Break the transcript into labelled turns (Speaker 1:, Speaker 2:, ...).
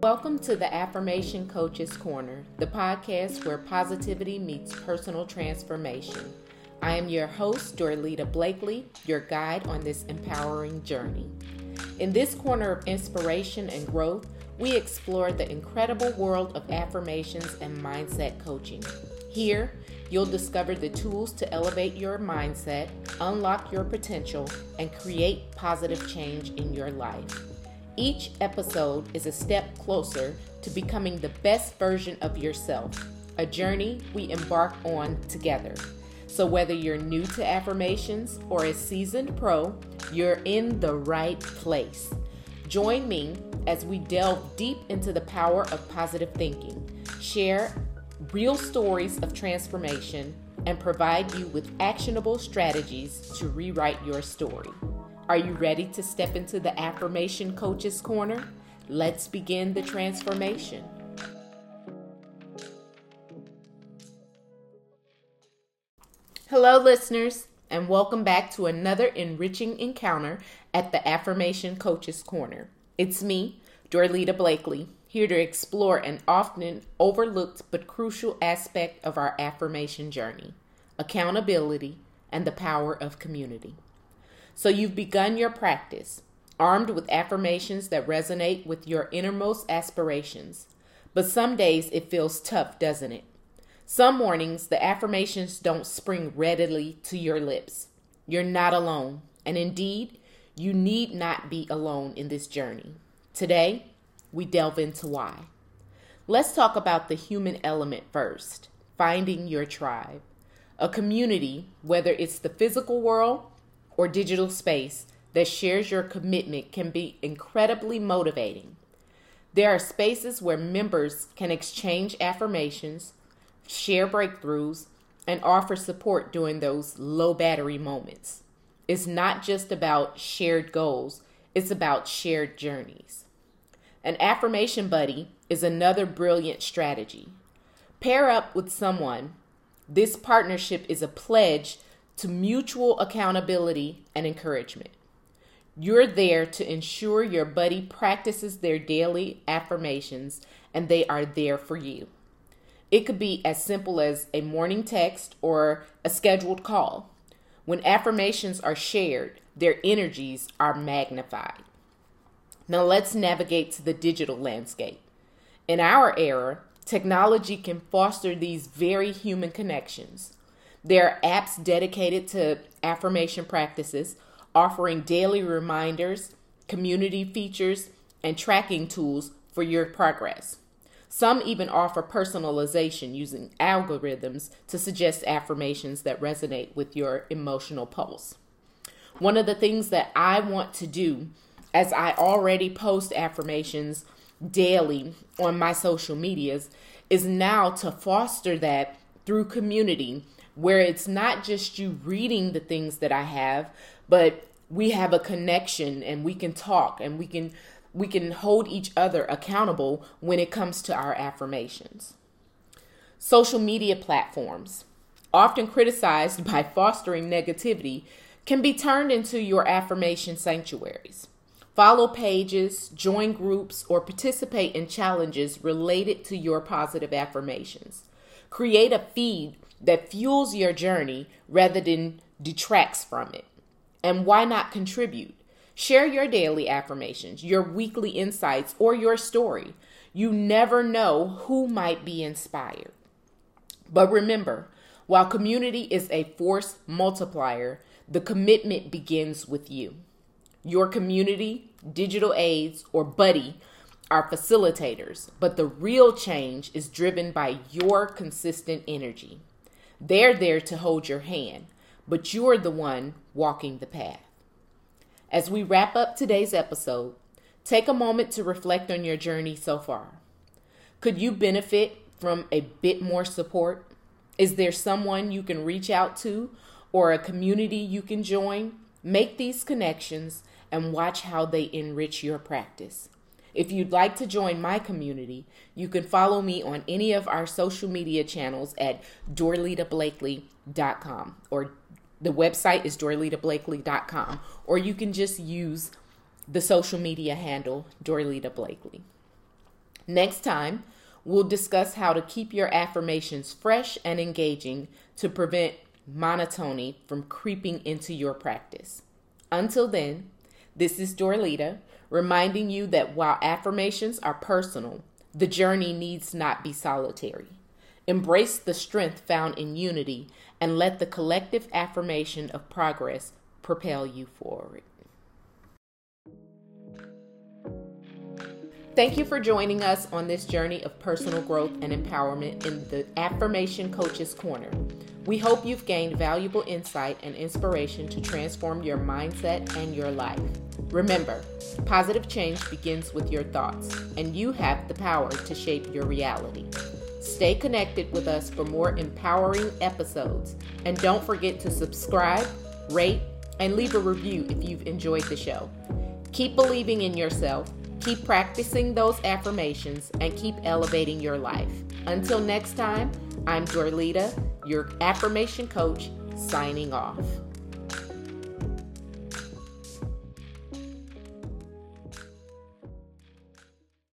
Speaker 1: Welcome to the Affirmation Coach's Corner, the podcast where positivity meets personal transformation. I am your host, Dorlita Blakely, your guide on this empowering journey. In this corner of inspiration and growth, we explore the incredible world of affirmations and mindset coaching. Here, you'll discover the tools to elevate your mindset, unlock your potential, and create positive change in your life. Each episode is a step closer to becoming the best version of yourself, a journey we embark on together. So, whether you're new to affirmations or a seasoned pro, you're in the right place. Join me as we delve deep into the power of positive thinking, share real stories of transformation, and provide you with actionable strategies to rewrite your story. Are you ready to step into the Affirmation Coach's Corner? Let's begin the transformation. Hello, listeners, and welcome back to another enriching encounter at the Affirmation Coach's Corner. It's me, Dorlita Blakely, here to explore an often overlooked but crucial aspect of our affirmation journey accountability and the power of community. So you've begun your practice, armed with affirmations that resonate with your innermost aspirations. But some days it feels tough, doesn't it? Some mornings the affirmations don't spring readily to your lips. You're not alone, and indeed, you need not be alone in this journey. Today, we delve into why. Let's talk about the human element first finding your tribe. A community, whether it's the physical world or digital space that shares your commitment can be incredibly motivating. There are spaces where members can exchange affirmations, share breakthroughs, and offer support during those low battery moments. It's not just about shared goals, it's about shared journeys. An affirmation buddy is another brilliant strategy. Pair up with someone. This partnership is a pledge to mutual accountability and encouragement. You're there to ensure your buddy practices their daily affirmations and they are there for you. It could be as simple as a morning text or a scheduled call. When affirmations are shared, their energies are magnified. Now let's navigate to the digital landscape. In our era, technology can foster these very human connections. There are apps dedicated to affirmation practices, offering daily reminders, community features, and tracking tools for your progress. Some even offer personalization using algorithms to suggest affirmations that resonate with your emotional pulse. One of the things that I want to do, as I already post affirmations daily on my social medias, is now to foster that through community where it's not just you reading the things that I have, but we have a connection and we can talk and we can we can hold each other accountable when it comes to our affirmations. Social media platforms, often criticized by fostering negativity, can be turned into your affirmation sanctuaries. Follow pages, join groups, or participate in challenges related to your positive affirmations. Create a feed that fuels your journey rather than detracts from it. And why not contribute? Share your daily affirmations, your weekly insights, or your story. You never know who might be inspired. But remember, while community is a force multiplier, the commitment begins with you. Your community, digital aids, or buddy are facilitators, but the real change is driven by your consistent energy. They're there to hold your hand, but you're the one walking the path. As we wrap up today's episode, take a moment to reflect on your journey so far. Could you benefit from a bit more support? Is there someone you can reach out to or a community you can join? Make these connections and watch how they enrich your practice. If you'd like to join my community, you can follow me on any of our social media channels at dorlitablakely.com or the website is dorlitablakely.com or you can just use the social media handle Dorlita Blakely. Next time, we'll discuss how to keep your affirmations fresh and engaging to prevent monotony from creeping into your practice. Until then, this is Dorlita reminding you that while affirmations are personal, the journey needs not be solitary. Embrace the strength found in unity and let the collective affirmation of progress propel you forward. Thank you for joining us on this journey of personal growth and empowerment in the Affirmation Coach's Corner. We hope you've gained valuable insight and inspiration to transform your mindset and your life. Remember, positive change begins with your thoughts, and you have the power to shape your reality. Stay connected with us for more empowering episodes, and don't forget to subscribe, rate, and leave a review if you've enjoyed the show. Keep believing in yourself Keep practicing those affirmations and keep elevating your life. Until next time, I'm Dorlita, your affirmation coach, signing off.